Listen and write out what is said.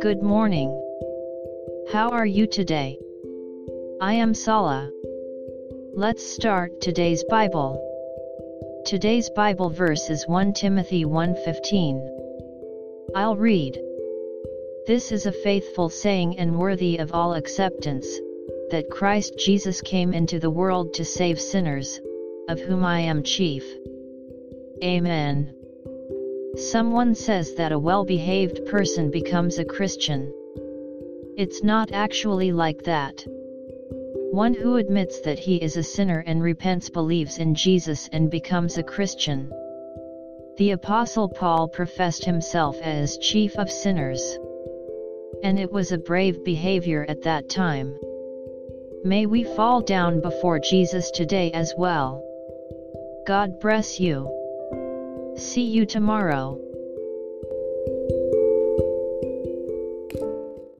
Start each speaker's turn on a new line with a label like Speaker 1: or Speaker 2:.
Speaker 1: Good morning. How are you today? I am Sala. Let's start today's Bible. Today's Bible verse is 1 Timothy 1:15. I'll read. This is a faithful saying and worthy of all acceptance, that Christ Jesus came into the world to save sinners, of whom I am chief. Amen. Someone says that a well-behaved person becomes a Christian. It's not actually like that. One who admits that he is a sinner and repents believes in Jesus and becomes a Christian. The Apostle Paul professed himself as chief of sinners. And it was a brave behavior at that time. May we fall down before Jesus today as well. God bless you. See you tomorrow.